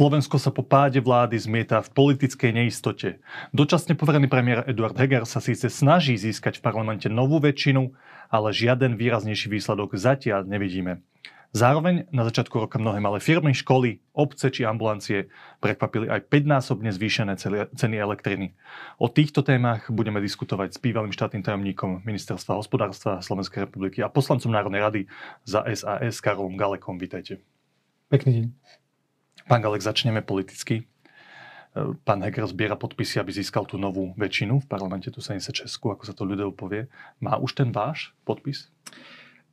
Slovensko sa po páde vlády zmieta v politickej neistote. Dočasne poverený premiér Eduard Heger sa síce snaží získať v parlamente novú väčšinu, ale žiaden výraznejší výsledok zatiaľ nevidíme. Zároveň na začiatku roka mnohé malé firmy, školy, obce či ambulancie prekvapili aj 5-násobne zvýšené ceny elektriny. O týchto témach budeme diskutovať s bývalým štátnym tajomníkom Ministerstva hospodárstva Slovenskej republiky a poslancom Národnej rady za SAS Karolom Galekom. Vítajte. Pekný deň. Pán Galek, začneme politicky. Pán Heger zbiera podpisy, aby získal tú novú väčšinu v parlamente, tú 76, ako sa to ľudovo povie. Má už ten váš podpis?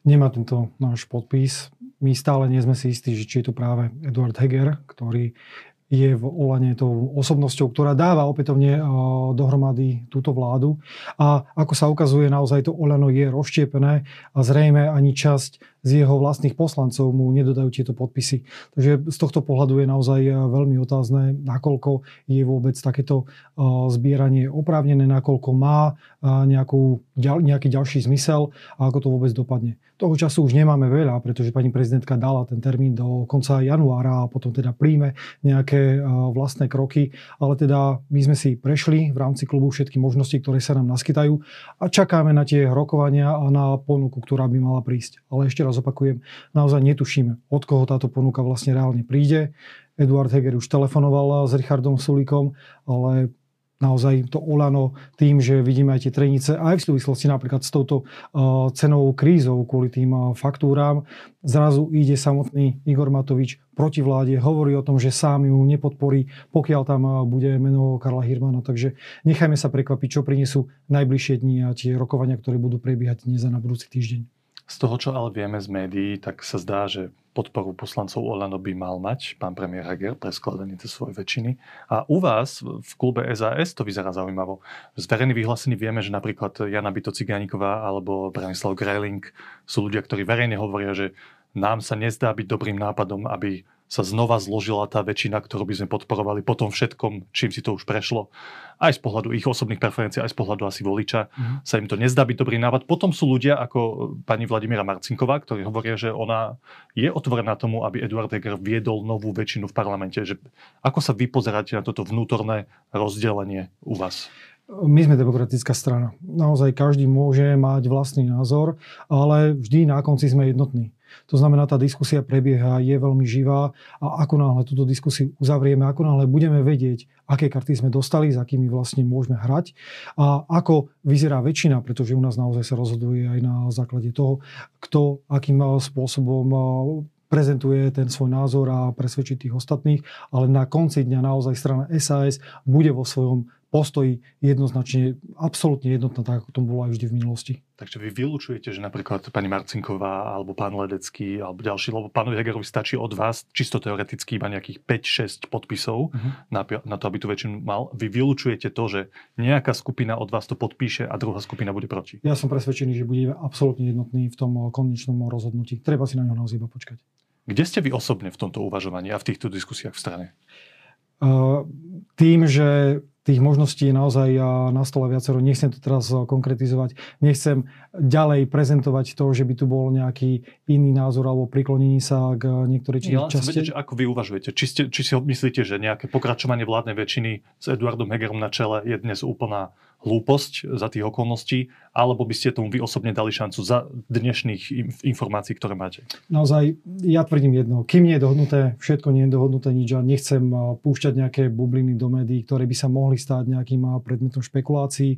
Nemá tento náš podpis. My stále nie sme si istí, že či je to práve Eduard Heger, ktorý je v Olane tou osobnosťou, ktorá dáva opätovne dohromady túto vládu. A ako sa ukazuje, naozaj to Olano je rozštiepené a zrejme ani časť z jeho vlastných poslancov mu nedodajú tieto podpisy. Takže z tohto pohľadu je naozaj eh, veľmi otázne, nakoľko je vôbec takéto eh, zbieranie oprávnené, nakoľko má eh, nejakú, nejaký ďalší zmysel a ako to vôbec dopadne. Toho času už nemáme veľa, pretože pani prezidentka dala ten termín do konca januára a potom teda príjme nejaké vlastné kroky, ale teda my sme si prešli v rámci klubu všetky možnosti, ktoré sa nám naskytajú a čakáme na tie rokovania a na ponuku, ktorá by mala prísť. Ale ešte raz zopakujem, naozaj netušíme, od koho táto ponuka vlastne reálne príde. Eduard Heger už telefonoval s Richardom Sulíkom, ale naozaj to Olano tým, že vidíme aj tie trenice, aj v súvislosti napríklad s touto uh, cenovou krízou kvôli tým uh, faktúram, zrazu ide samotný Igor Matovič proti vláde, hovorí o tom, že sám ju nepodporí, pokiaľ tam bude meno Karla Hirmana. Takže nechajme sa prekvapiť, čo prinesú najbližšie dni a tie rokovania, ktoré budú prebiehať dnes a na budúci týždeň. Z toho, čo ale vieme z médií, tak sa zdá, že podporu poslancov Olano by mal mať pán premiér Heger pre skladanie tej svojej väčšiny. A u vás v klube SAS to vyzerá zaujímavo. Z verejných vyhlásení vieme, že napríklad Jana Byto Cigániková alebo Branislav Greling sú ľudia, ktorí verejne hovoria, že nám sa nezdá byť dobrým nápadom, aby sa znova zložila tá väčšina, ktorú by sme podporovali po tom všetkom, čím si to už prešlo. Aj z pohľadu ich osobných preferencií, aj z pohľadu asi voliča mm. sa im to nezdá byť dobrý návod. Potom sú ľudia ako pani Vladimíra Marcinková, ktorí hovoria, že ona je otvorená tomu, aby Eduard Heger viedol novú väčšinu v parlamente. Že ako sa vy pozeráte na toto vnútorné rozdelenie u vás? My sme demokratická strana. Naozaj každý môže mať vlastný názor, ale vždy na konci sme jednotní. To znamená, tá diskusia prebieha, je veľmi živá a ako náhle túto diskusiu uzavrieme, ako náhle budeme vedieť, aké karty sme dostali, s akými vlastne môžeme hrať a ako vyzerá väčšina, pretože u nás naozaj sa rozhoduje aj na základe toho, kto akým spôsobom prezentuje ten svoj názor a presvedčí tých ostatných, ale na konci dňa naozaj strana SAS bude vo svojom postoji jednoznačne absolútne jednotná, tak ako to bolo aj vždy v minulosti. Takže vy vylúčujete, že napríklad pani Marcinková alebo pán Ledecký alebo ďalší, lebo pánovi Hegerovi stačí od vás čisto teoreticky iba nejakých 5-6 podpisov uh-huh. na, na to, aby tú väčšinu mal. Vy vylúčujete to, že nejaká skupina od vás to podpíše a druhá skupina bude proti. Ja som presvedčený, že budeme absolútne jednotní v tom konečnom rozhodnutí. Treba si na ňo naozaj iba počkať. Kde ste vy osobne v tomto uvažovaní a v týchto diskusiách v strane? Uh, tým, že tých možností je naozaj na stole viacero. Nechcem to teraz konkretizovať. Nechcem ďalej prezentovať to, že by tu bol nejaký iný názor alebo priklonení sa k niektorej či ja, časti. Vedieť, ako vy uvažujete. Či, ste, či si myslíte, že nejaké pokračovanie vládnej väčšiny s Eduardom Hegerom na čele je dnes úplná hlúposť za tých okolností, alebo by ste tomu vy osobne dali šancu za dnešných informácií, ktoré máte? Naozaj, ja tvrdím jedno. Kým nie je dohodnuté, všetko nie je dohodnuté nič a nechcem púšťať nejaké bubliny do médií, ktoré by sa mohli stať nejakým predmetom špekulácií.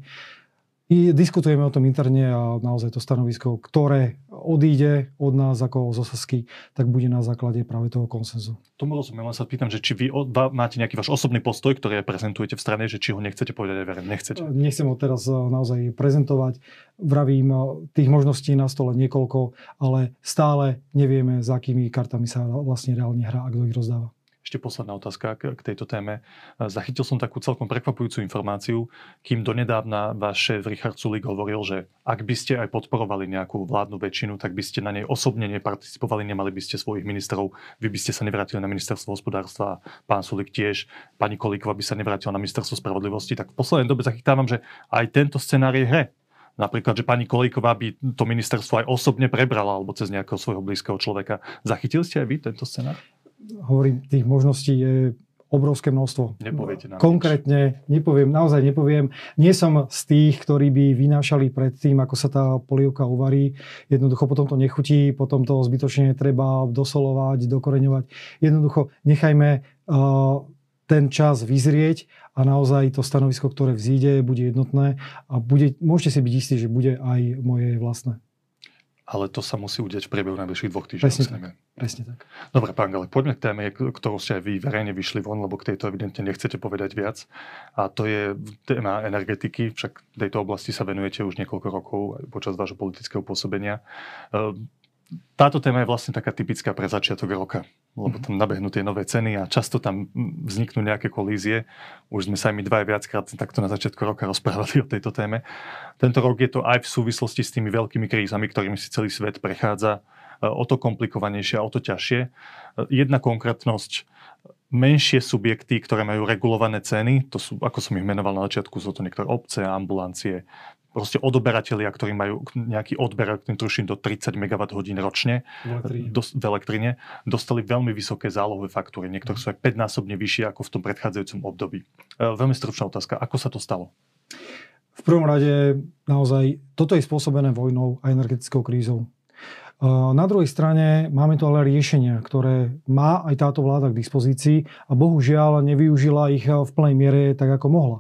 I diskutujeme o tom interne a naozaj to stanovisko, ktoré odíde od nás ako zo Sasky, tak bude na základe práve toho konsenzu. Tomu rozumiem, len sa pýtam, že či vy máte nejaký váš osobný postoj, ktorý prezentujete v strane, že či ho nechcete povedať aj verejne, nechcete. Nechcem ho teraz eh, naozaj prezentovať. Vravím, eh, tých možností na stole niekoľko, ale stále nevieme, za akými kartami sa vlastne reálne hrá a kto ich rozdáva. Ešte posledná otázka k, tejto téme. Zachytil som takú celkom prekvapujúcu informáciu, kým donedávna váš šéf Richard Sulik hovoril, že ak by ste aj podporovali nejakú vládnu väčšinu, tak by ste na nej osobne neparticipovali, nemali by ste svojich ministrov, vy by ste sa nevrátili na ministerstvo hospodárstva, pán Sulik tiež, pani Kolíková by sa nevrátila na ministerstvo spravodlivosti. Tak v poslednej dobe zachytávam, že aj tento scenár je hre. Napríklad, že pani Kolíková by to ministerstvo aj osobne prebrala alebo cez nejakého svojho blízkeho človeka. Zachytili ste aj vy tento scenár? Hovorím, tých možností je obrovské množstvo. Nepoviete nám Konkrétne nič. nepoviem, naozaj nepoviem. Nie som z tých, ktorí by vynášali pred tým, ako sa tá polievka uvarí. Jednoducho potom to nechutí, potom to zbytočne treba dosolovať, dokoreňovať. Jednoducho nechajme uh, ten čas vyzrieť a naozaj to stanovisko, ktoré vzíde, bude jednotné a bude, môžete si byť istí, že bude aj moje vlastné ale to sa musí udiať v priebehu najbližších dvoch týždňov. Presne tak. Presne tak. Dobre, pán Gale, poďme k téme, ktorú ste aj vy verejne vyšli von, lebo k tejto evidentne nechcete povedať viac. A to je téma energetiky, však v tejto oblasti sa venujete už niekoľko rokov počas vášho politického pôsobenia. Táto téma je vlastne taká typická pre začiatok roka, lebo tam nabehnú tie nové ceny a často tam vzniknú nejaké kolízie. Už sme sa aj my dva viackrát takto na začiatku roka rozprávali o tejto téme. Tento rok je to aj v súvislosti s tými veľkými krízami, ktorými si celý svet prechádza, o to komplikovanejšie a o to ťažšie. Jedna konkrétnosť, menšie subjekty, ktoré majú regulované ceny, to sú, ako som ich menoval na začiatku, sú to niektoré obce, ambulancie, proste odoberatelia, ktorí majú nejaký odber, tuším, do 30 MWh ročne v elektrine, dostali veľmi vysoké zálohové faktúry. Niektoré sú aj 5-násobne vyššie ako v tom predchádzajúcom období. E, veľmi stručná otázka. Ako sa to stalo? V prvom rade naozaj toto je spôsobené vojnou a energetickou krízou. E, na druhej strane máme tu ale riešenia, ktoré má aj táto vláda k dispozícii a bohužiaľ nevyužila ich v plnej miere tak, ako mohla.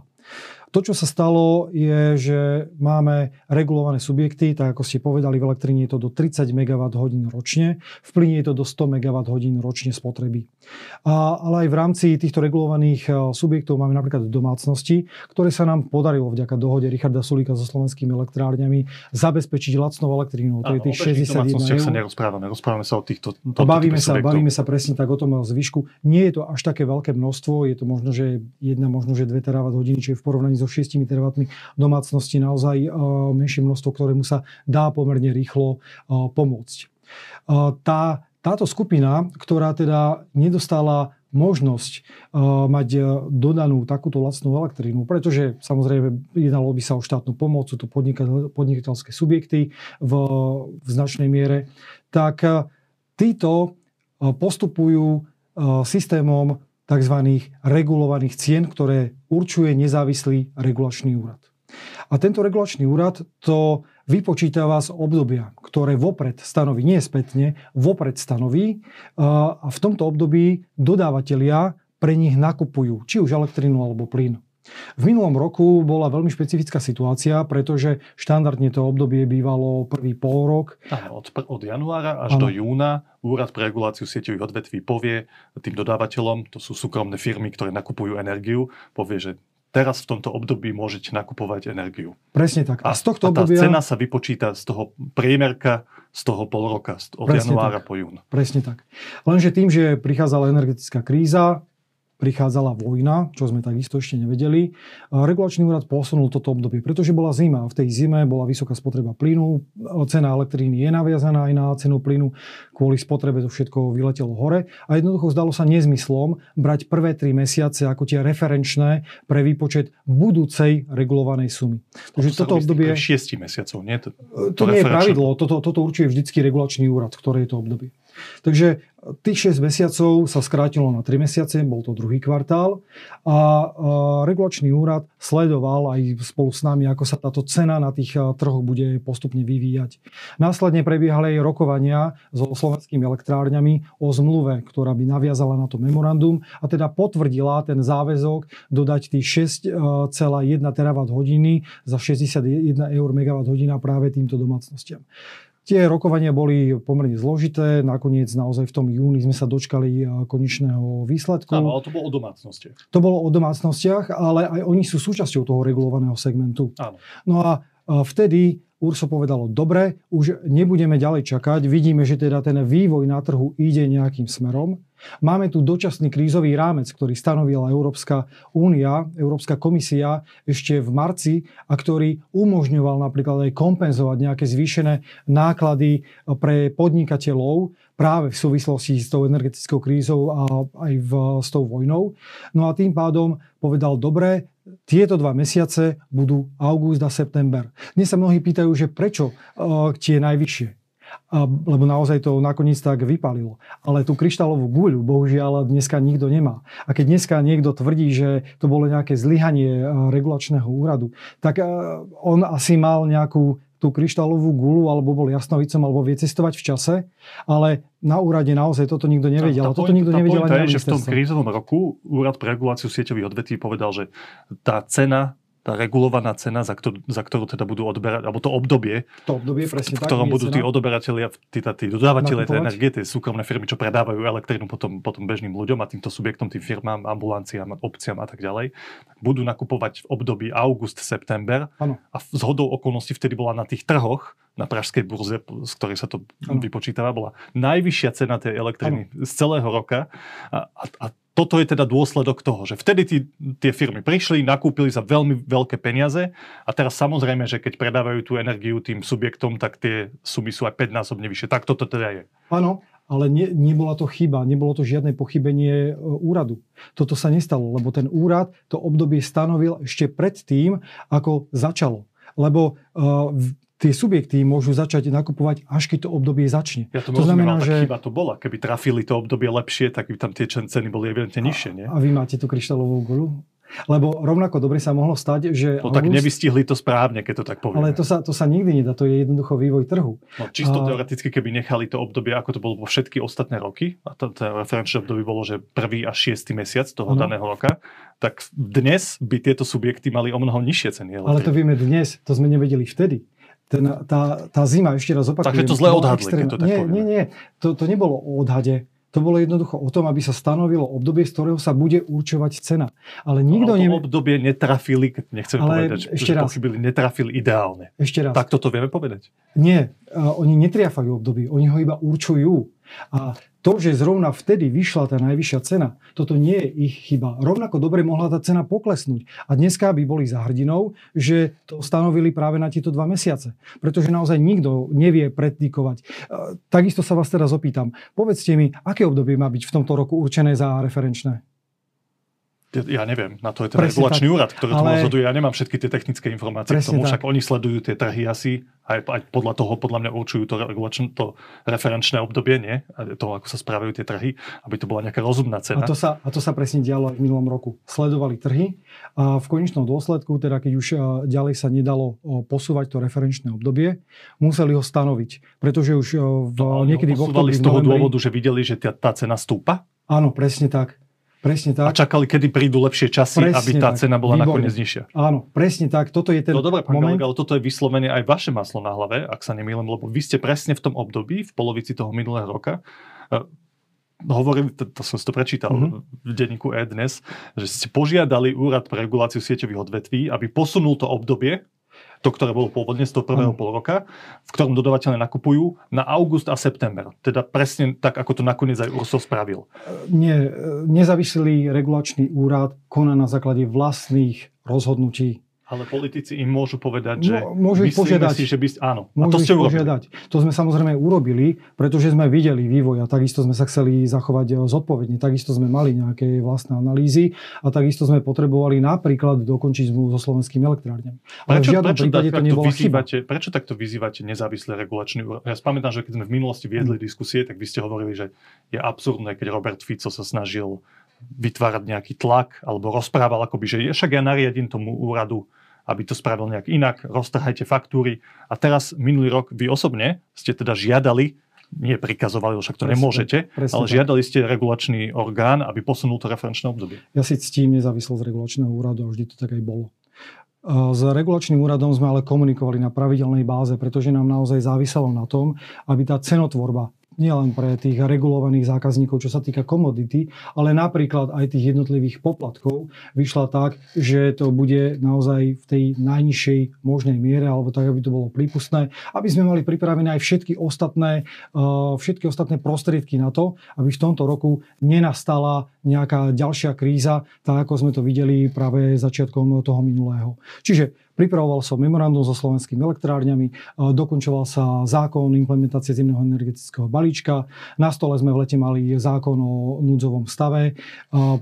To, čo sa stalo, je, že máme regulované subjekty, tak ako ste povedali, v elektrine je to do 30 MWh ročne, v plyne je to do 100 MWh ročne spotreby. A, ale aj v rámci týchto regulovaných e, subjektov máme napríklad domácnosti, ktoré sa nám podarilo vďaka dohode Richarda Sulíka so slovenskými elektrárňami zabezpečiť lacnou elektrínou. To je tých 61 eur. sa nerozprávame, rozprávame sa o týchto a bavíme sa, bavíme sa presne tak o tom zvyšku. Nie je to až také veľké množstvo, je to možno, že jedna, možno, že 2 terawatt hodiny, čiže v porovnaní so 6 terawattmi domácnosti naozaj eh, menšie množstvo, ktorému sa dá pomerne rýchlo eh, pomôcť. Tá, táto skupina, ktorá teda nedostala možnosť uh, mať dodanú takúto lacnú elektrínu, pretože samozrejme jednalo by sa o štátnu pomoc, sú to podnikateľské subjekty v, v značnej miere, tak uh, títo postupujú systémom tzv. regulovaných cien, ktoré určuje nezávislý regulačný úrad. A tento regulačný úrad to vypočítava z obdobia, ktoré vopred stanoví, nie spätne, vopred stanoví a v tomto období dodávateľia pre nich nakupujú či už elektrínu alebo plyn. V minulom roku bola veľmi špecifická situácia, pretože štandardne to obdobie bývalo prvý pol rok. Áno, od, od januára až ano. do júna Úrad pre reguláciu sieťových odvetví povie tým dodávateľom, to sú súkromné firmy, ktoré nakupujú energiu, povie, že teraz v tomto období môžete nakupovať energiu. Presne tak. A, a z tohto a tá obdobia... cena sa vypočíta z toho priemerka z toho pol roka, od Presne januára tak. po jún. Presne tak. Lenže tým, že prichádzala energetická kríza, prichádzala vojna, čo sme takisto ešte nevedeli. Regulačný úrad posunul toto obdobie, pretože bola zima. V tej zime bola vysoká spotreba plynu, cena elektriny je naviazaná aj na cenu plynu, kvôli spotrebe to všetko vyletelo hore a jednoducho zdalo sa nezmyslom brať prvé tri mesiace ako tie referenčné pre výpočet budúcej regulovanej sumy. Takže toto obdobie... 6 mesiacov, nie? To, to, to nie je pravidlo, toto, toto určuje vždycky regulačný úrad, ktoré je to obdobie. Takže tých 6 mesiacov sa skrátilo na 3 mesiace, bol to druhý kvartál a regulačný úrad sledoval aj spolu s nami, ako sa táto cena na tých trhoch bude postupne vyvíjať. Následne prebiehali aj rokovania so slovenskými elektrárňami o zmluve, ktorá by naviazala na to memorandum a teda potvrdila ten záväzok dodať tých 6,1 terawatt hodiny za 61 eur megawatt hodina práve týmto domácnostiam. Tie rokovania boli pomerne zložité, nakoniec naozaj v tom júni sme sa dočkali eh, konečného výsledku. Áno, ale to bolo o domácnostiach. To bolo o domácnostiach, ale aj oni sú súčasťou toho regulovaného segmentu. Áno. No a eh, vtedy URSO povedalo, dobre, už nebudeme ďalej čakať, vidíme, že teda ten vývoj na trhu ide nejakým smerom, Máme tu dočasný krízový rámec, ktorý stanovila Európska únia, Európska komisia ešte v marci a ktorý umožňoval napríklad aj kompenzovať nejaké zvýšené náklady pre podnikateľov práve v súvislosti s tou energetickou krízou a aj v, s tou vojnou. No a tým pádom povedal, dobre, tieto dva mesiace budú august a september. Dnes sa mnohí pýtajú, že prečo uh, tie najvyššie. a, lebo naozaj to nakoniec tak vypalilo. Ale tú kryštálovú guľu bohužiaľ dneska nikto nemá. A keď dneska niekto tvrdí, že to bolo nejaké zlyhanie regulačného úradu, tak on asi mal nejakú tú kryštálovú gulu, alebo bol jasnovicom, alebo vie cestovať v čase, ale na úrade naozaj toto nikto nevedel. Tá, tá toto nikto nevedel ani je, že v tom krízovom roku Úrad pre reguláciu sieťových odvetví povedal, že tá cena tá regulovaná cena, za ktorú, za ktorú teda budú odberať, alebo to obdobie, to obdobie presne v, v ktorom budú tí odoberatelia, tí, tí dodávateľe tej energie, tie súkromné firmy, čo predávajú elektrínu potom, potom bežným ľuďom a týmto subjektom, tým firmám, ambulanciám, obciam a tak ďalej, budú nakupovať v období august-september a z hodou okolností vtedy bola na tých trhoch, na pražskej burze, z ktorej sa to ano. vypočítava, bola najvyššia cena tej elektriny ano. z celého roka a, a, a toto je teda dôsledok toho, že vtedy tí, tie firmy prišli, nakúpili za veľmi veľké peniaze a teraz samozrejme, že keď predávajú tú energiu tým subjektom, tak tie sumy sú aj 5 násobne vyššie. Tak toto teda je. Áno, ale ne, nebola to chyba, nebolo to žiadne pochybenie e, úradu. Toto sa nestalo, lebo ten úrad to obdobie stanovil ešte pred tým, ako začalo. Lebo uh, tie subjekty môžu začať nakupovať, až keď to obdobie začne. Ja to, to znamená, že... chyba to bola. Keby trafili to obdobie lepšie, tak by tam tie ceny boli evidentne nižšie. Nie? A, a vy máte tú kryštálovú gulu? Lebo rovnako dobre sa mohlo stať, že... No tak nevystihli to správne, keď to tak povieme. Ale to sa, to sa nikdy nedá, to je jednoducho vývoj trhu. No, čisto a... teoreticky, keby nechali to obdobie, ako to bolo vo všetky ostatné roky, a to, to referenčné obdobie bolo, že prvý a šiestý mesiac toho ano. daného roka, tak dnes by tieto subjekty mali o mnoho nižšie ceny. Ale to vieme dnes, to sme nevedeli vtedy ten, tá, tá zima, ešte raz opakujem. Takže to zle odhadli, keď to tak Nie, nie, nie. To, to nebolo o odhade. To bolo jednoducho o tom, aby sa stanovilo obdobie, z ktorého sa bude určovať cena. Ale nikto no, to obdobie netrafili, nechcem ale povedať, ešte že raz. pochybili, netrafili ideálne. Ešte raz. Tak toto vieme povedať? Nie, uh, oni netriafajú obdobie, oni ho iba určujú. A to, že zrovna vtedy vyšla tá najvyššia cena, toto nie je ich chyba. Rovnako dobre mohla tá cena poklesnúť. A dneska by boli za hrdinou, že to stanovili práve na tieto dva mesiace. Pretože naozaj nikto nevie predikovať. E, takisto sa vás teraz opýtam. Povedzte mi, aké obdobie má byť v tomto roku určené za referenčné? Ja neviem, na to je ten Presne regulačný tak. úrad, ktorý ale... to rozhoduje. Ja nemám všetky tie technické informácie Presne k tomu, tak. však oni sledujú tie trhy asi, aj, aj podľa toho, podľa mňa určujú to, regulačné, to referenčné obdobie, nie? A to, ako sa správajú tie trhy, aby to bola nejaká rozumná cena. A to sa, a to sa presne dialo aj v minulom roku. Sledovali trhy a v konečnom dôsledku, teda keď už ďalej sa nedalo posúvať to referenčné obdobie, museli ho stanoviť, pretože už v, no, niekedy v oktobri... z toho dôvodu, že videli, že tá, tá cena stúpa? Áno, presne tak. Presne tak. A čakali, kedy prídu lepšie časy, presne aby tá tak. cena bola Výborné. nakoniec nižšia. Áno, presne tak. Toto je ten No dobre, pán moment. ale toto je vyslovene aj vaše maslo na hlave, ak sa nemýlim, lebo vy ste presne v tom období, v polovici toho minulého roka, uh, hovorili, to, to som si to prečítal mm-hmm. v denníku E dnes, že ste požiadali Úrad pre reguláciu sieťových odvetví, aby posunul to obdobie, to, ktoré bolo pôvodne z toho prvého pol roka, v ktorom dodavateľe nakupujú na august a september. Teda presne tak, ako to nakoniec aj Urso spravil. Nie, nezávislý regulačný úrad koná na základe vlastných rozhodnutí ale politici im môžu povedať, že no, môžu ich požiadať. si, že by... Áno, môžu a to ste požiadať. To sme samozrejme urobili, pretože sme videli vývoj a takisto sme sa chceli zachovať eh, zodpovedne. Takisto sme mali nejaké vlastné analýzy a takisto sme potrebovali napríklad dokončiť zmluvu so slovenským elektrárnem. Ale prečo, v žiadnom prečo prípade to nebola vyzývate, chyba. Prečo takto vyzývate nezávislý regulačný úrad? Ja spamätám, že keď sme v minulosti viedli hmm. diskusie, tak vy ste hovorili, že je absurdné, keď Robert Fico sa snažil vytvárať nejaký tlak alebo rozprával akoby, že však ja nariadím tomu úradu aby to spravil nejak inak, roztrhajte faktúry. A teraz, minulý rok, vy osobne ste teda žiadali, nie prikazovali, však to presne, nemôžete, presne ale tak. žiadali ste regulačný orgán, aby posunul to referenčné obdobie. Ja si ctím nezávislosť regulačného úradu a vždy to tak aj bolo. S regulačným úradom sme ale komunikovali na pravidelnej báze, pretože nám naozaj záviselo na tom, aby tá cenotvorba nielen pre tých regulovaných zákazníkov, čo sa týka komodity, ale napríklad aj tých jednotlivých poplatkov vyšla tak, že to bude naozaj v tej najnižšej možnej miere, alebo tak, aby to bolo prípustné, aby sme mali pripravené aj všetky ostatné, eh, všetky ostatné prostriedky na to, aby v tomto roku nenastala nejaká ďalšia kríza, tak ako sme to videli práve začiatkom toho minulého. Čiže Pripravoval sa memorandum so slovenskými elektrárňami, dokončoval sa zákon implementácie zimného energetického balíčka, na stole sme v lete mali zákon o núdzovom stave,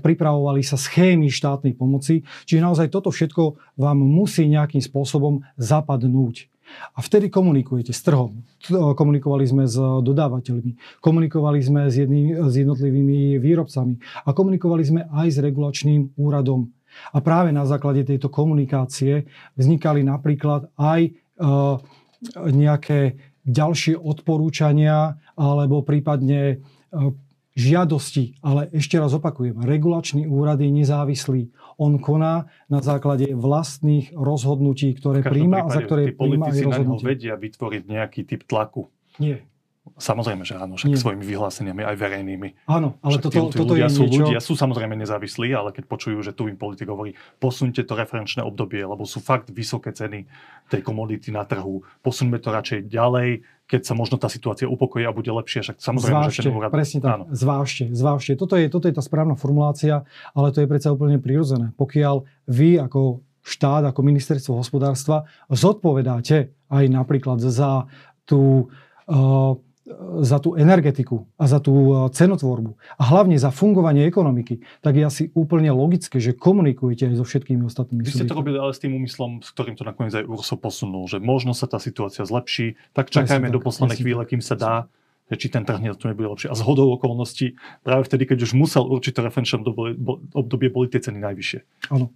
pripravovali sa schémy štátnej pomoci, čiže naozaj toto všetko vám musí nejakým spôsobom zapadnúť. A vtedy komunikujete s trhom. Komunikovali sme s dodávateľmi, komunikovali sme s, jedný, s jednotlivými výrobcami a komunikovali sme aj s regulačným úradom. A práve na základe tejto komunikácie vznikali napríklad aj e, nejaké ďalšie odporúčania alebo prípadne e, žiadosti. Ale ešte raz opakujem, regulačný úrad je nezávislý on koná na základe vlastných rozhodnutí, ktoré príjma a za ktoré príjma aj rozhodnutie. vedia vytvoriť nejaký typ tlaku. Nie. Samozrejme, že áno, však Nie. svojimi vyhláseniami aj verejnými. Áno, ale však toto, toto ľudia je sú niečo... ľudia, sú samozrejme nezávislí, ale keď počujú, že tu im politik hovorí, posunte to referenčné obdobie, lebo sú fakt vysoké ceny tej komodity na trhu, posuňme to radšej ďalej, keď sa možno tá situácia upokojí a bude lepšia, však samozrejme, zvážte, že ten úrad... presne tak, áno. zvážte, zvážte. Toto je, toto je tá správna formulácia, ale to je predsa úplne prirodzené. Pokiaľ vy ako štát, ako ministerstvo hospodárstva zodpovedáte aj napríklad za tú uh, za tú energetiku a za tú e, cenotvorbu a hlavne za fungovanie ekonomiky, tak je asi úplne logické, že komunikujete aj so všetkými ostatnými Vy ste to robili ale s tým úmyslom, s ktorým to nakoniec aj Urso posunul, že možno sa tá situácia zlepší, tak čakajme do poslednej chvíle, kým sa dá že či ten trh to nebude lepšie. A z hodou okolností, práve vtedy, keď už musel určité referenčné obdobie, boli tie ceny najvyššie. Áno.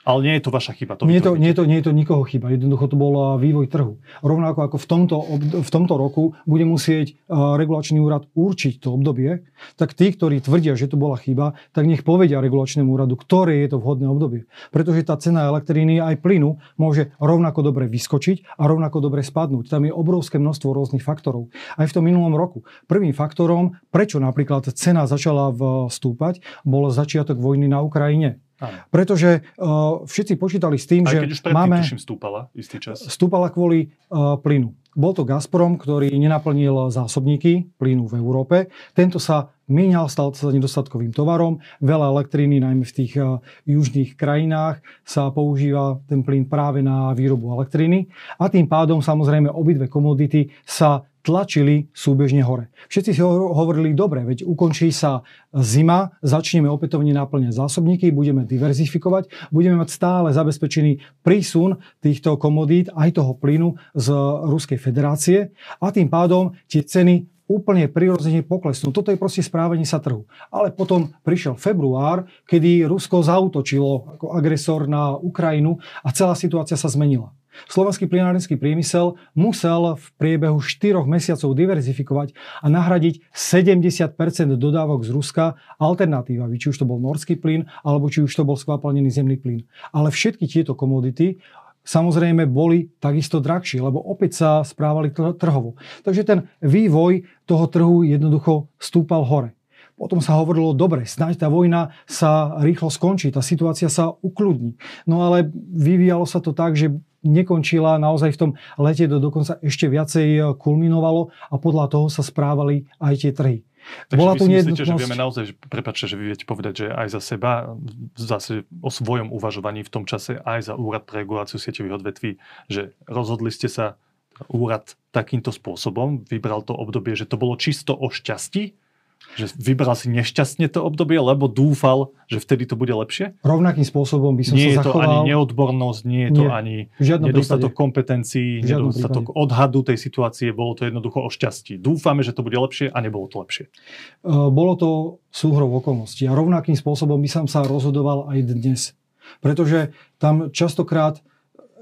Ale nie je to vaša chyba. To nie, to, nie, je to, nie je to nikoho chyba. Jednoducho to bol vývoj trhu. Rovnako ako v tomto, v tomto roku bude musieť regulačný úrad určiť to obdobie, tak tí, ktorí tvrdia, že to bola chyba, tak nech povedia regulačnému úradu, ktoré je to vhodné obdobie. Pretože tá cena elektriny aj plynu môže rovnako dobre vyskočiť a rovnako dobre spadnúť. Tam je obrovské množstvo rôznych faktorov. Aj v tom minulom roku. Prvým faktorom, prečo napríklad cena začala vstúpať, bol začiatok vojny na Ukrajine. Áno. Pretože uh, všetci počítali s tým, Aj že keď už máme... tuším, stúpala istý čas. Stúpala kvôli uh, plynu. Bol to Gazprom, ktorý nenaplnil zásobníky plynu v Európe. Tento sa míňal, stal sa nedostatkovým tovarom. Veľa elektriny, najmä v tých uh, južných krajinách, sa používa ten plyn práve na výrobu elektriny. A tým pádom samozrejme obidve komodity sa tlačili súbežne hore. Všetci si hovorili, dobre, veď ukončí sa zima, začneme opätovne náplňať zásobníky, budeme diverzifikovať, budeme mať stále zabezpečený prísun týchto komodít, aj toho plynu z Ruskej federácie a tým pádom tie ceny úplne prirodzene poklesnú. Toto je proste správanie sa trhu. Ale potom prišiel február, kedy Rusko zautočilo ako agresor na Ukrajinu a celá situácia sa zmenila. Slovenský plinárenský priemysel musel v priebehu 4 mesiacov diverzifikovať a nahradiť 70% dodávok z Ruska alternatívami, či už to bol norský plyn, alebo či už to bol skvapalnený zemný plyn. Ale všetky tieto komodity samozrejme boli takisto drahšie, lebo opäť sa správali trhovo. Takže ten vývoj toho trhu jednoducho stúpal hore. Potom sa hovorilo, dobre, snáď tá vojna sa rýchlo skončí, tá situácia sa ukludní. No ale vyvíjalo sa to tak, že nekončila naozaj v tom lete, do dokonca ešte viacej kulminovalo a podľa toho sa správali aj tie trhy. Takže Bola vy si myslíte, že vieme naozaj, že, prepáčte, že vy viete povedať, že aj za seba, zase o svojom uvažovaní v tom čase, aj za úrad pre reguláciu sieťových odvetví, že rozhodli ste sa úrad takýmto spôsobom, vybral to obdobie, že to bolo čisto o šťastí, že vybral si nešťastne to obdobie, lebo dúfal, že vtedy to bude lepšie? Rovnakým spôsobom by som nie sa zachoval. Nie je to ani neodbornosť, nie je to nie, ani nedostatok prípade. kompetencií, nedostatok prípade. odhadu tej situácie, bolo to jednoducho o šťastí. Dúfame, že to bude lepšie a nebolo to lepšie. Bolo to súhrou okolností a rovnakým spôsobom by som sa rozhodoval aj dnes. Pretože tam častokrát,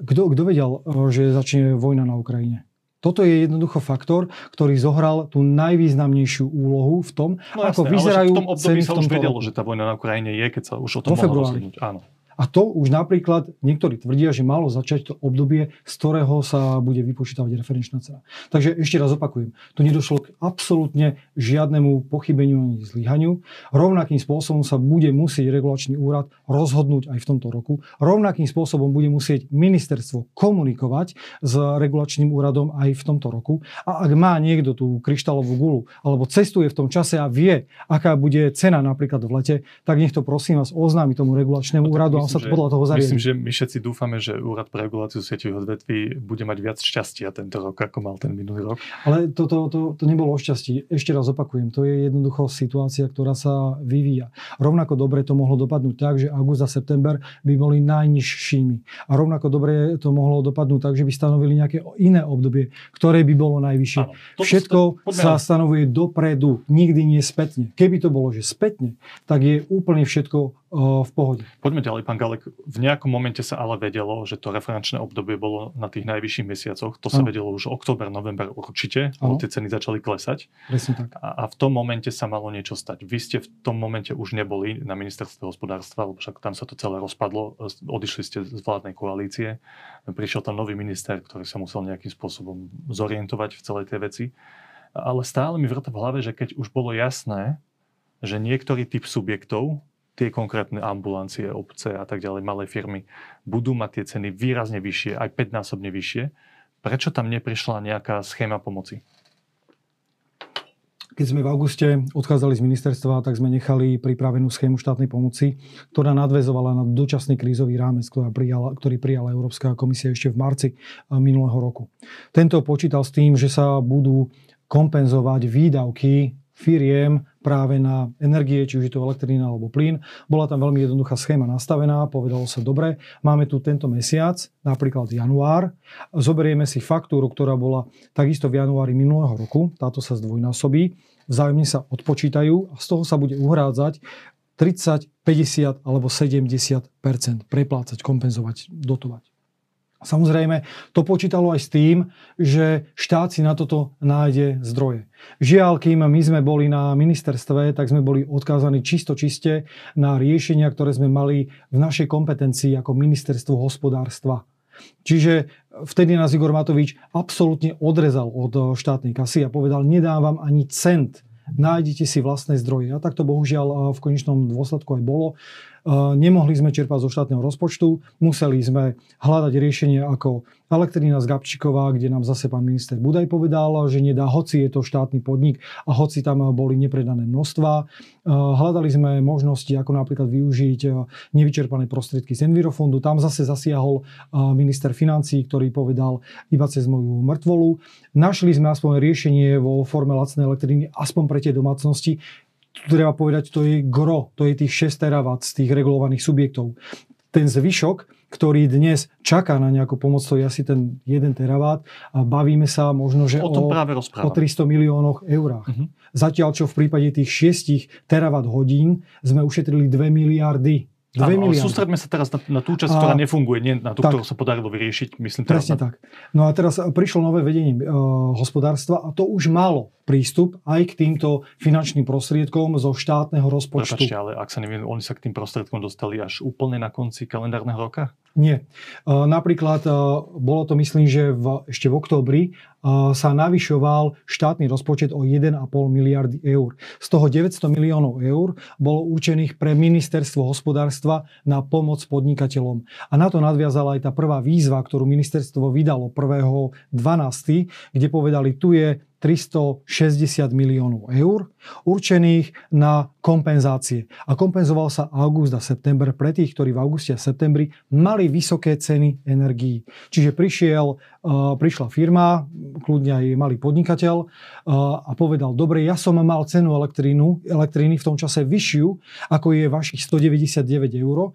kto, kto vedel, že začne vojna na Ukrajine? Toto je jednoducho faktor, ktorý zohral tú najvýznamnejšiu úlohu v tom, no, ako jasné, vyzerajú ale v tom období sa už vedelo, že tá vojna na Ukrajine je, keď sa už o tom mohlo rozhodnúť. Áno. A to už napríklad niektorí tvrdia, že malo začať to obdobie, z ktorého sa bude vypočítavať referenčná cena. Takže ešte raz opakujem, tu nedošlo k absolútne žiadnemu pochybeniu ani zlyhaniu. Rovnakým spôsobom sa bude musieť regulačný úrad rozhodnúť aj v tomto roku. Rovnakým spôsobom bude musieť ministerstvo komunikovať s regulačným úradom aj v tomto roku. A ak má niekto tú kryštálovú gulu alebo cestuje v tom čase a vie, aká bude cena napríklad v lete, tak nech to prosím vás oznámi tomu regulačnému úradu malo sa to podľa toho zariadiť. Myslím, že my všetci dúfame, že Úrad pre reguláciu sieťových odvetví bude mať viac šťastia tento rok, ako mal ten minulý rok. Ale to, to, to, to nebolo o šťastí. Ešte raz opakujem, to je jednoducho situácia, ktorá sa vyvíja. Rovnako dobre to mohlo dopadnúť tak, že august a september by boli najnižšími. A rovnako dobre to mohlo dopadnúť tak, že by stanovili nejaké iné obdobie, ktoré by bolo najvyššie. Áno, Všetko sa stanovuje dopredu, nikdy nie spätne. Keby to bolo, že spätne, tak je úplne všetko v pohode. Poďme ďalej, pán Galek. V nejakom momente sa ale vedelo, že to referenčné obdobie bolo na tých najvyšších mesiacoch. To sa ano. vedelo už október, november určite, lebo tie ceny začali klesať. Presne tak. A, a v tom momente sa malo niečo stať. Vy ste v tom momente už neboli na ministerstve hospodárstva, lebo však tam sa to celé rozpadlo. Odišli ste z vládnej koalície. Prišiel tam nový minister, ktorý sa musel nejakým spôsobom zorientovať v celej tej veci. Ale stále mi vrta v hlave, že keď už bolo jasné, že niektorý typ subjektov tie konkrétne ambulancie, obce a tak ďalej, malé firmy budú mať tie ceny výrazne vyššie, aj 5-násobne vyššie. Prečo tam neprišla nejaká schéma pomoci? Keď sme v auguste odchádzali z ministerstva, tak sme nechali pripravenú schému štátnej pomoci, ktorá nadvezovala na dočasný krízový rámec, ktorý prijala, ktorý prijala Európska komisia ešte v marci minulého roku. Tento počítal s tým, že sa budú kompenzovať výdavky firiem práve na energie, či už je to elektrina alebo plyn. Bola tam veľmi jednoduchá schéma nastavená, povedalo sa, dobre, máme tu tento mesiac, napríklad január, zoberieme si faktúru, ktorá bola takisto v januári minulého roku, táto sa zdvojnásobí, vzájomne sa odpočítajú a z toho sa bude uhrádzať 30, 50 alebo 70% preplácať, kompenzovať, dotovať. Samozrejme, to počítalo aj s tým, že štát si na toto nájde zdroje. Žiaľ, kým my sme boli na ministerstve, tak sme boli odkázaní čisto čiste na riešenia, ktoré sme mali v našej kompetencii ako ministerstvo hospodárstva. Čiže vtedy nás Igor Matovič absolútne odrezal od štátnej kasy a povedal, nedávam ani cent nájdete si vlastné zdroje. A tak to bohužiaľ v konečnom dôsledku aj bolo. Nemohli sme čerpať zo štátneho rozpočtu, museli sme hľadať riešenie ako elektrina z Gabčíková, kde nám zase pán minister Budaj povedal, že nedá, hoci je to štátny podnik a hoci tam boli nepredané množstva. Hľadali sme možnosti, ako napríklad využiť nevyčerpané prostriedky z Envirofondu. Tam zase zasiahol minister financí, ktorý povedal iba cez moju mŕtvolu. Našli sme aspoň riešenie vo forme lacnej elektriny, aspoň pre tie domácnosti, treba povedať, to je gro, to je tých 6 terawatt z tých regulovaných subjektov. Ten zvyšok, ktorý dnes čaká na nejakú pomoc, to je asi ten 1 teravát a bavíme sa možno, že o, tom o, práve o 300 miliónoch eurách. Uh-huh. Zatiaľ, čo v prípade tých 6 terawatt hodín sme ušetrili 2 miliardy 2 Áno, miliardy. sústredme sa teraz na, na tú časť, a, ktorá nefunguje, nie na tú, tak, ktorú sa podarilo vyriešiť. Myslím teraz presne na... tak. No a teraz prišlo nové vedenie uh, hospodárstva a to už malo prístup aj k týmto finančným prostriedkom zo štátneho rozpočtu. Prepačte, ale ak sa neviem, oni sa k tým prostriedkom dostali až úplne na konci kalendárneho roka? Nie. Napríklad bolo to, myslím, že v, ešte v októbri sa navyšoval štátny rozpočet o 1,5 miliardy eur. Z toho 900 miliónov eur bolo určených pre ministerstvo hospodárstva na pomoc podnikateľom. A na to nadviazala aj tá prvá výzva, ktorú ministerstvo vydalo 1.12., kde povedali, tu je 360 miliónov eur určených na kompenzácie. A kompenzoval sa august a september pre tých, ktorí v auguste a septembri mali vysoké ceny energií. Čiže prišiel, uh, prišla firma, kľudne aj malý podnikateľ uh, a povedal, dobre, ja som mal cenu elektrínu, elektriny v tom čase vyššiu, ako je vašich 199 eur,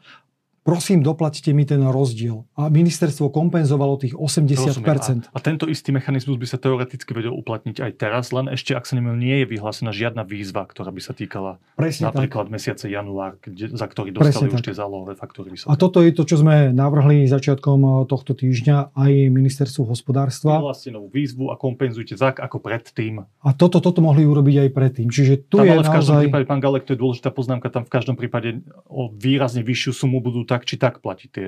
prosím, doplaťte mi ten rozdiel. A ministerstvo kompenzovalo tých 80%. Rozumiem. A, a tento istý mechanizmus by sa teoreticky vedel uplatniť aj teraz, len ešte, ak sa nemýlim, nie je vyhlásená žiadna výzva, ktorá by sa týkala Presne napríklad tak. mesiace január, kde, za ktorý dostali Presne už tak. tie zálohové faktúry. Vysoké. A toto je to, čo sme navrhli začiatkom eh, tohto týždňa aj ministerstvu hospodárstva. Vyhláste novú výzvu a kompenzujte tak, ako predtým. A toto, toto mohli urobiť aj predtým. Čiže tu tam je ale v každom naozaj... prípade, pán Galek, to je dôležitá poznámka, tam v každom prípade o výrazne vyššiu sumu budú tak či tak platiť tie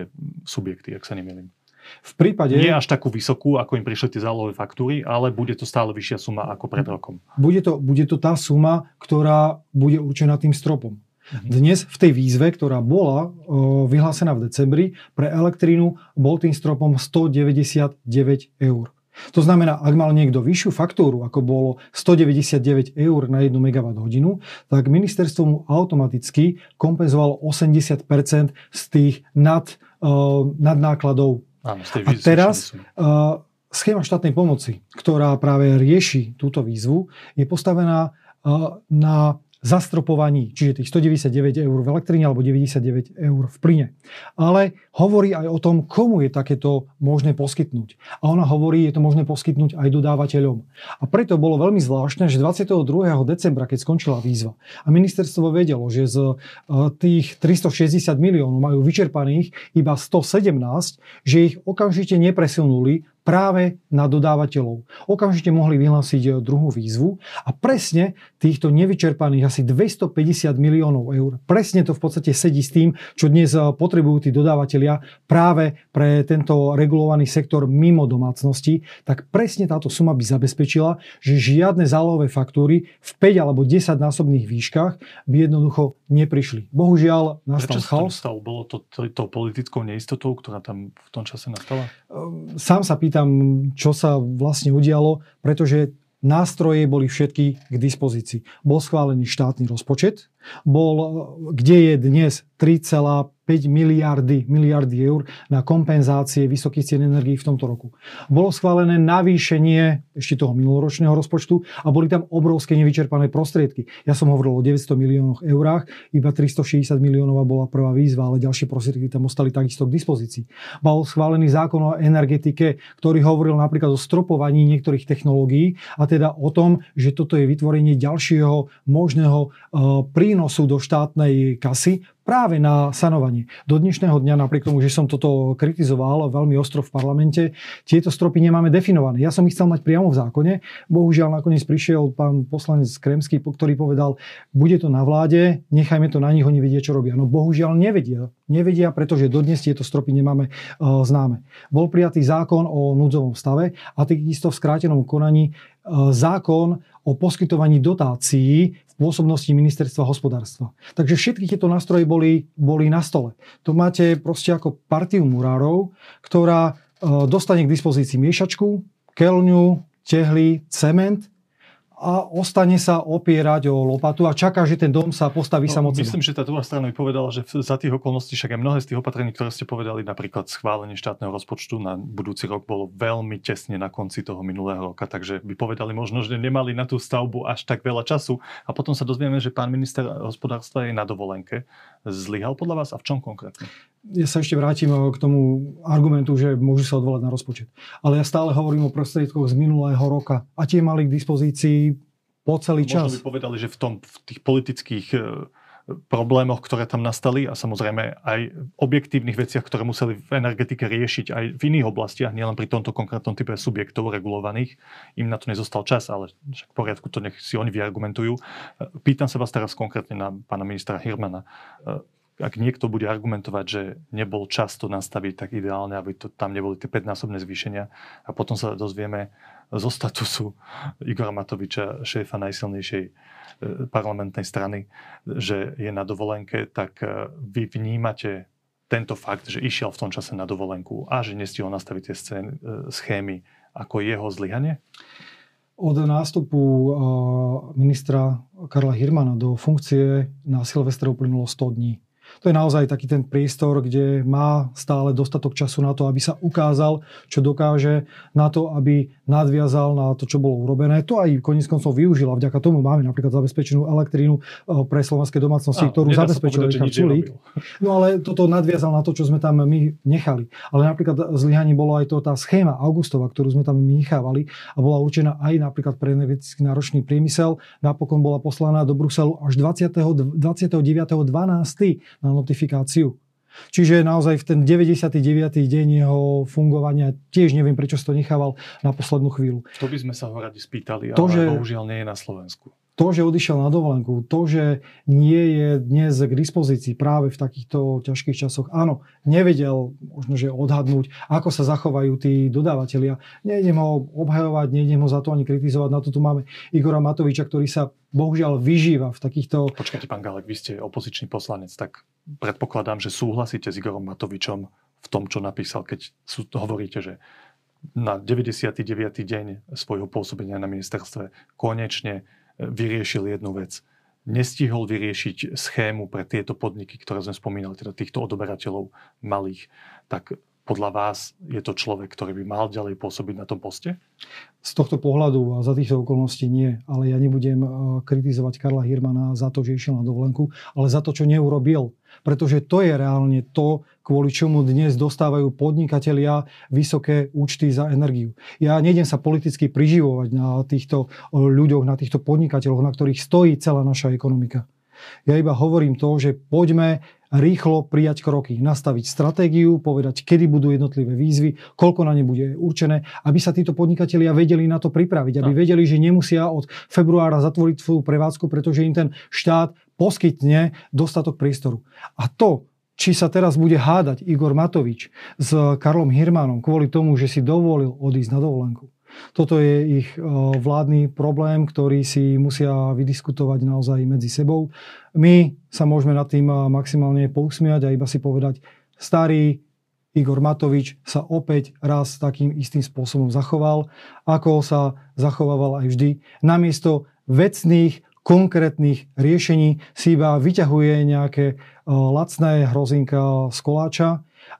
subjekty, ak sa nemýlim. V prípade... Nie až takú vysokú, ako im prišli tie zálohové faktúry, ale bude to stále vyššia suma ako pred rokom. Bude to, bude to tá suma, ktorá bude určená tým stropom. Mhm. Dnes v tej výzve, ktorá bola o, vyhlásená v decembri, pre elektrínu bol tým stropom 199 eur. To znamená, ak mal niekto vyššiu faktúru, ako bolo 199 eur na 1 MWh, tak ministerstvo mu automaticky kompenzovalo 80% z tých nad, uh, nadnákladov. Áno, z tej A teraz uh, schéma štátnej pomoci, ktorá práve rieši túto výzvu, je postavená uh, na zastropovaní, čiže tých 199 eur v elektrine alebo 99 eur v plyne. Ale hovorí aj o tom, komu je takéto možné poskytnúť. A ona hovorí, je to možné poskytnúť aj dodávateľom. A preto bolo veľmi zvláštne, že 22. decembra, keď skončila výzva a ministerstvo vedelo, že z e, tých 360 miliónov majú vyčerpaných iba 117, že ich okamžite nepresunuli práve na dodávateľov. Okamžite mohli vyhlásiť e, druhú výzvu a presne týchto nevyčerpaných asi 250 miliónov eur, presne to v podstate sedí s tým, čo dnes e, potrebujú tí dodávateľia práve pre tento regulovaný sektor mimo domácnosti, tak presne táto suma by zabezpečila, že žiadne zálohové faktúry v 5 alebo 10 násobných výškach by jednoducho neprišli. Bohužiaľ nastal Prečo chaos. Stal? Bolo to tou politickou neistotou, ktorá tam v tom čase nastala? Ehm, sám sa pýtam, pýtam, čo sa vlastne udialo, pretože nástroje boli všetky k dispozícii. Bol schválený štátny rozpočet, bol, kde je dnes 3,5 miliardy, miliardy eur na kompenzácie vysokých cien energií v tomto roku. Bolo schválené navýšenie ešte toho minuloročného rozpočtu a boli tam obrovské nevyčerpané prostriedky. Ja som hovoril o 900 miliónoch eurách, iba 360 miliónov bola prvá výzva, ale ďalšie prostriedky tam ostali takisto k dispozícii. Bol schválený zákon o energetike, ktorý hovoril napríklad o stropovaní niektorých technológií a teda o tom, že toto je vytvorenie ďalšieho možného uh, prínosu do štátnej kasy práve na sanovanie. Do dnešného dňa, napriek tomu, že som toto kritizoval veľmi ostro v parlamente, tieto stropy nemáme definované. Ja som ich chcel mať priamo v zákone. Bohužiaľ nakoniec prišiel pán poslanec Kremský, ktorý povedal, bude to na vláde, nechajme to na nich, oni vedia, čo robia. No bohužiaľ nevedia. Nevedia, pretože dodnes tieto stropy nemáme uh, známe. Bol prijatý zákon o núdzovom stave a takisto v skrátenom konaní zákon o poskytovaní dotácií v pôsobnosti ministerstva hospodárstva. Takže všetky tieto nástroje boli, boli na stole. To máte proste ako partiu murárov, ktorá e, dostane k dispozícii miešačku, kelňu, tehly, cement a ostane sa opierať o lopatu a čaká, že ten dom sa postaví no, samotný. Myslím, že tá druhá strana by povedala, že za tých okolností však aj mnohé z tých opatrení, ktoré ste povedali, napríklad schválenie štátneho rozpočtu na budúci rok bolo veľmi tesne na konci toho minulého roka, takže by povedali možno, že nemali na tú stavbu až tak veľa času a potom sa dozvieme, že pán minister hospodárstva je na dovolenke. Zlyhal podľa vás a v čom konkrétne? Ja sa ešte vrátim eh, k tomu argumentu, že môžu sa odvolať na rozpočet. Ale ja stále hovorím o prostriedkoch z minulého roka a tie mali k dispozícii po celý čas. Možno by povedali, že v, tom, v tých politických eh, problémoch, ktoré tam nastali a samozrejme aj objektívnych veciach, ktoré museli v energetike riešiť aj v iných oblastiach, nielen pri tomto konkrétnom type subjektov regulovaných. Im na to nezostal čas, ale však v poriadku, to nech si oni vyargumentujú. Eh, pýtam sa vás teraz konkrétne na pána ministra Hirmana ak niekto bude argumentovať, že nebol čas to nastaviť tak ideálne, aby to, tam neboli tie 5-násobné zvýšenia a potom sa dozvieme zo statusu Igora Matoviča, šéfa najsilnejšej e, parlamentnej strany, že je na dovolenke, tak e, vy vnímate tento fakt, že išiel v tom čase na dovolenku a že nestihol nastaviť tie scén, e, schémy ako jeho zlyhanie? Od nástupu ministra Karla Hirmana do funkcie na Silvestre uplynulo 100 dní. To je naozaj taký ten priestor, kde má stále dostatok času na to, aby sa ukázal, čo dokáže, na to, aby nadviazal na to, čo bolo urobené. To aj koniec koncov využila. Vďaka tomu máme napríklad zabezpečenú elektrínu eh, pre slovenské domácnosti, ktorú zabezpečil Richard Sulík. No ale toto nadviazal na to, čo sme tam my nechali. Ale napríklad zlyhaní bolo aj to tá schéma Augustova, ktorú sme tam my nechávali a bola určená aj napríklad pre energeticky náročný priemysel. Napokon bola poslaná do Bruselu až 20. 29.12 na notifikáciu. Čiže naozaj v ten 99. deň jeho fungovania tiež neviem, prečo si to nechával na poslednú chvíľu. To by sme sa ho radi spýtali, to, ale že... bohužiaľ nie je na Slovensku to, že odišiel na dovolenku, to, že nie je dnes k dispozícii práve v takýchto ťažkých časoch, áno, nevedel možno, že odhadnúť, ako sa zachovajú tí dodávateľia. Nejdem ho obhajovať, nejdem ho za to ani kritizovať. Na to tu máme Igora Matoviča, ktorý sa bohužiaľ vyžíva v takýchto... Počkajte, pán Galek, vy ste opozičný poslanec, tak predpokladám, že súhlasíte s Igorom Matovičom v tom, čo napísal, keď sú, hovoríte, že na 99. deň svojho pôsobenia na ministerstve konečne vyriešil jednu vec. Nestihol vyriešiť schému pre tieto podniky, ktoré sme spomínali, teda týchto odoberateľov malých. Tak podľa vás je to človek, ktorý by mal ďalej pôsobiť na tom poste? Z tohto pohľadu a za týchto okolností nie, ale ja nebudem e, kritizovať Karla Hirmana za to, že išiel na dovolenku, ale za to, čo neurobil. Pretože to je reálne to, kvôli čomu dnes dostávajú podnikatelia vysoké účty za energiu. Ja nejdem sa politicky priživovať na týchto ľuďoch, na týchto podnikateľoch, na ktorých stojí celá naša ekonomika. Ja iba hovorím to, že poďme rýchlo prijať kroky, nastaviť stratégiu, povedať, kedy budú jednotlivé výzvy, koľko na ne bude určené, aby sa títo podnikatelia vedeli na to pripraviť, aby no. vedeli, že nemusia od februára zatvoriť svoju prevádzku, pretože im ten štát poskytne dostatok priestoru. A to, či sa teraz bude hádať Igor Matovič s Karlom Hirmanom kvôli tomu, že si dovolil odísť na dovolenku, toto je ich e, vládny problém, ktorý si musia vydiskutovať naozaj medzi sebou. My sa môžeme nad tým e, maximálne pousmiať a iba si povedať, starý Igor Matovič sa opäť raz takým istým spôsobom zachoval, ako sa zachovával aj vždy. Namiesto vecných, konkrétnych riešení si iba vyťahuje nejaké e, lacné hrozinka z koláča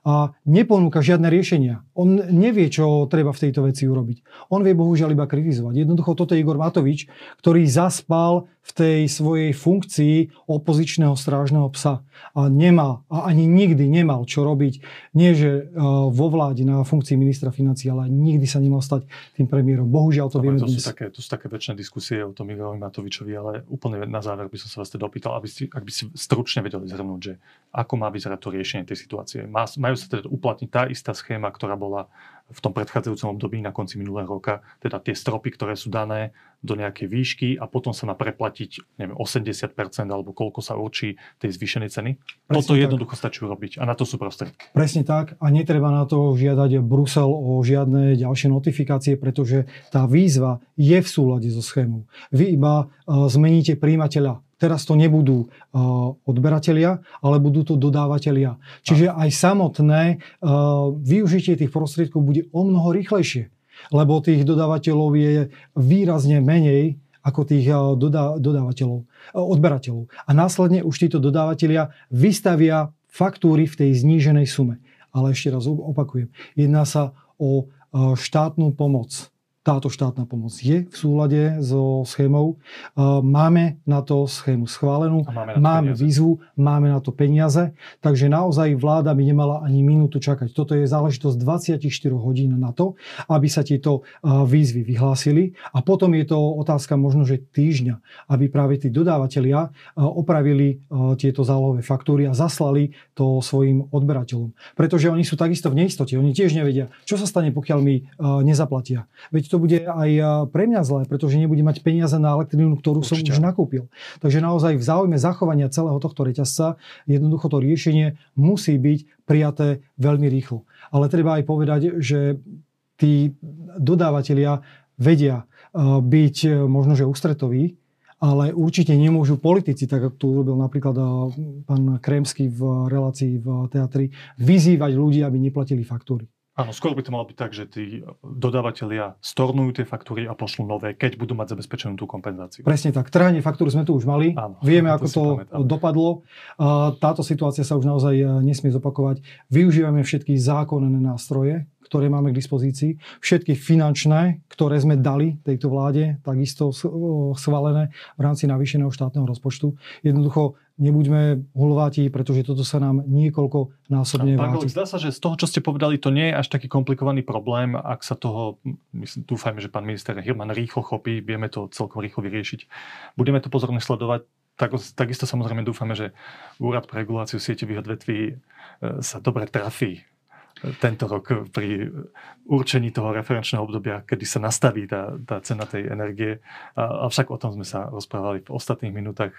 a neponúka žiadne riešenia. On nevie, čo treba v tejto veci urobiť. On vie bohužiaľ iba kritizovať. Jednoducho toto je Igor Matovič, ktorý zaspal v tej svojej funkcii opozičného strážneho psa. A nemal, a ani nikdy nemal čo robiť. Nie, že e, vo vláde na funkcii ministra financí, ale nikdy sa nemal stať tým premiérom. Bohužiaľ to vieme to dnes. Sú také, to sú také väčšie diskusie o tom Igorovi Matovičovi, ale úplne na záver by som sa vás teda opýtal, aby si, ak by si stručne vedeli zhrnúť, že ako má vyzerať to riešenie tej situácie. Má, majú sa teda uplatniť tá istá schéma, ktorá bola v tom predchádzajúcom období na konci minulého roka, teda tie stropy, ktoré sú dané do nejakej výšky a potom sa má preplatiť neviem, 80% alebo koľko sa určí tej zvýšenej ceny. Presne Toto tak. jednoducho stačí urobiť a na to sú prostriedky. Presne tak a netreba na to žiadať Brusel o žiadne ďalšie notifikácie, pretože tá výzva je v súlade so schémou. Vy iba uh, zmeníte príjimateľa Teraz to nebudú uh, odberatelia, ale budú to dodávateľia. Čiže aj samotné uh, využitie tých prostriedkov bude o mnoho rýchlejšie, lebo tých dodávateľov je výrazne menej ako tých dodá, dodávateľov, uh, odberateľov. A následne už títo dodávateľia vystavia faktúry v tej zníženej sume. Ale ešte raz opakujem, jedná sa o štátnu pomoc táto štátna pomoc je v súlade so schémou. Máme na to schému schválenú, máme, máme výzvu, máme na to peniaze, takže naozaj vláda by nemala ani minútu čakať. Toto je záležitosť 24 hodín na to, aby sa tieto výzvy vyhlásili a potom je to otázka možno, že týždňa, aby práve tí dodávateľia opravili tieto zálohové faktúry a zaslali to svojim odberateľom. Pretože oni sú takisto v neistote. Oni tiež nevedia, čo sa stane, pokiaľ mi nezaplatia. Veď to to bude aj pre mňa zlé, pretože nebude mať peniaze na elektrínu, ktorú Určite. som už nakúpil. Takže naozaj v záujme zachovania celého tohto reťazca jednoducho to riešenie musí byť prijaté veľmi rýchlo. Ale treba aj povedať, že tí dodávateľia vedia byť e, možno, že ústretoví, ale určite nemôžu politici, tak ako tu urobil napríklad pán Kremský v relácii v teatri, vyzývať ľudí, aby neplatili faktúry. Áno, skôr by to malo byť tak, že tí dodávateľia stornujú tie faktúry a pošlú nové, keď budú mať zabezpečenú tú kompenzáciu. Presne tak. Trhanie faktúr sme tu už mali. Áno, Vieme, ako to, to dopadlo. Táto situácia sa už naozaj e, nesmie zopakovať. Využívame všetky zákonné nástroje, ktoré máme k dispozícii, všetky finančné, ktoré sme dali tejto vláde, takisto schválené v rámci navýšeného štátneho rozpočtu. Jednoducho nebuďme hulváti, pretože toto sa nám niekoľko násobne vráti. Zdá sa, že z toho, čo ste povedali, to nie je až taký komplikovaný problém, ak sa toho, myslím, dúfajme, že pán minister Hirman rýchlo chopí, vieme to celkom rýchlo vyriešiť. Budeme to pozorne sledovať. Tak, takisto samozrejme dúfame, že Úrad pre reguláciu sieťových odvetví e, sa dobre trafí tento rok pri určení toho referenčného obdobia, kedy sa nastaví tá, tá cena tej energie. A, avšak o tom sme sa rozprávali v ostatných minútach.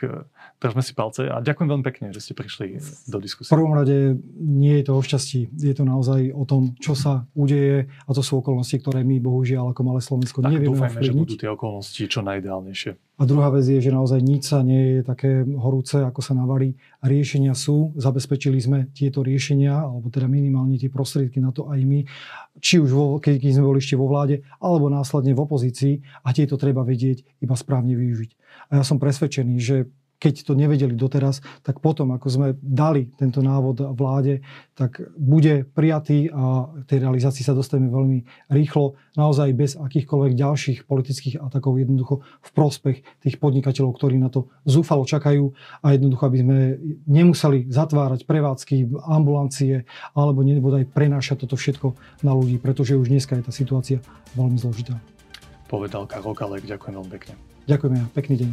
Držme si palce a ďakujem veľmi pekne, že ste prišli do diskusie. V prvom rade nie je to o šťastí, je to naozaj o tom, čo sa udeje a to sú okolnosti, ktoré my bohužiaľ ako malé Slovensko tak nevieme dúfajme, ovplyvniť. že budú tie okolnosti čo najideálnejšie. A druhá vec je, že naozaj nič sa nie je také horúce, ako sa navarí. Riešenia sú, zabezpečili sme tieto riešenia, alebo teda minimálne tie prostriedky na to aj my, či už vo, keď sme boli ešte vo vláde, alebo následne v opozícii a tieto treba vedieť iba správne využiť. A ja som presvedčený, že keď to nevedeli doteraz, tak potom, ako sme dali tento návod vláde, tak bude prijatý a tej realizácii sa dostaneme veľmi rýchlo, naozaj bez akýchkoľvek ďalších politických atakov, jednoducho v prospech tých podnikateľov, ktorí na to zúfalo čakajú a jednoducho, aby sme nemuseli zatvárať prevádzky, ambulancie alebo nebodaj prenášať toto všetko na ľudí, pretože už dneska je tá situácia veľmi zložitá. Povedal Karol Kalek, ďakujem veľmi pekne. Ďakujeme, pekný deň.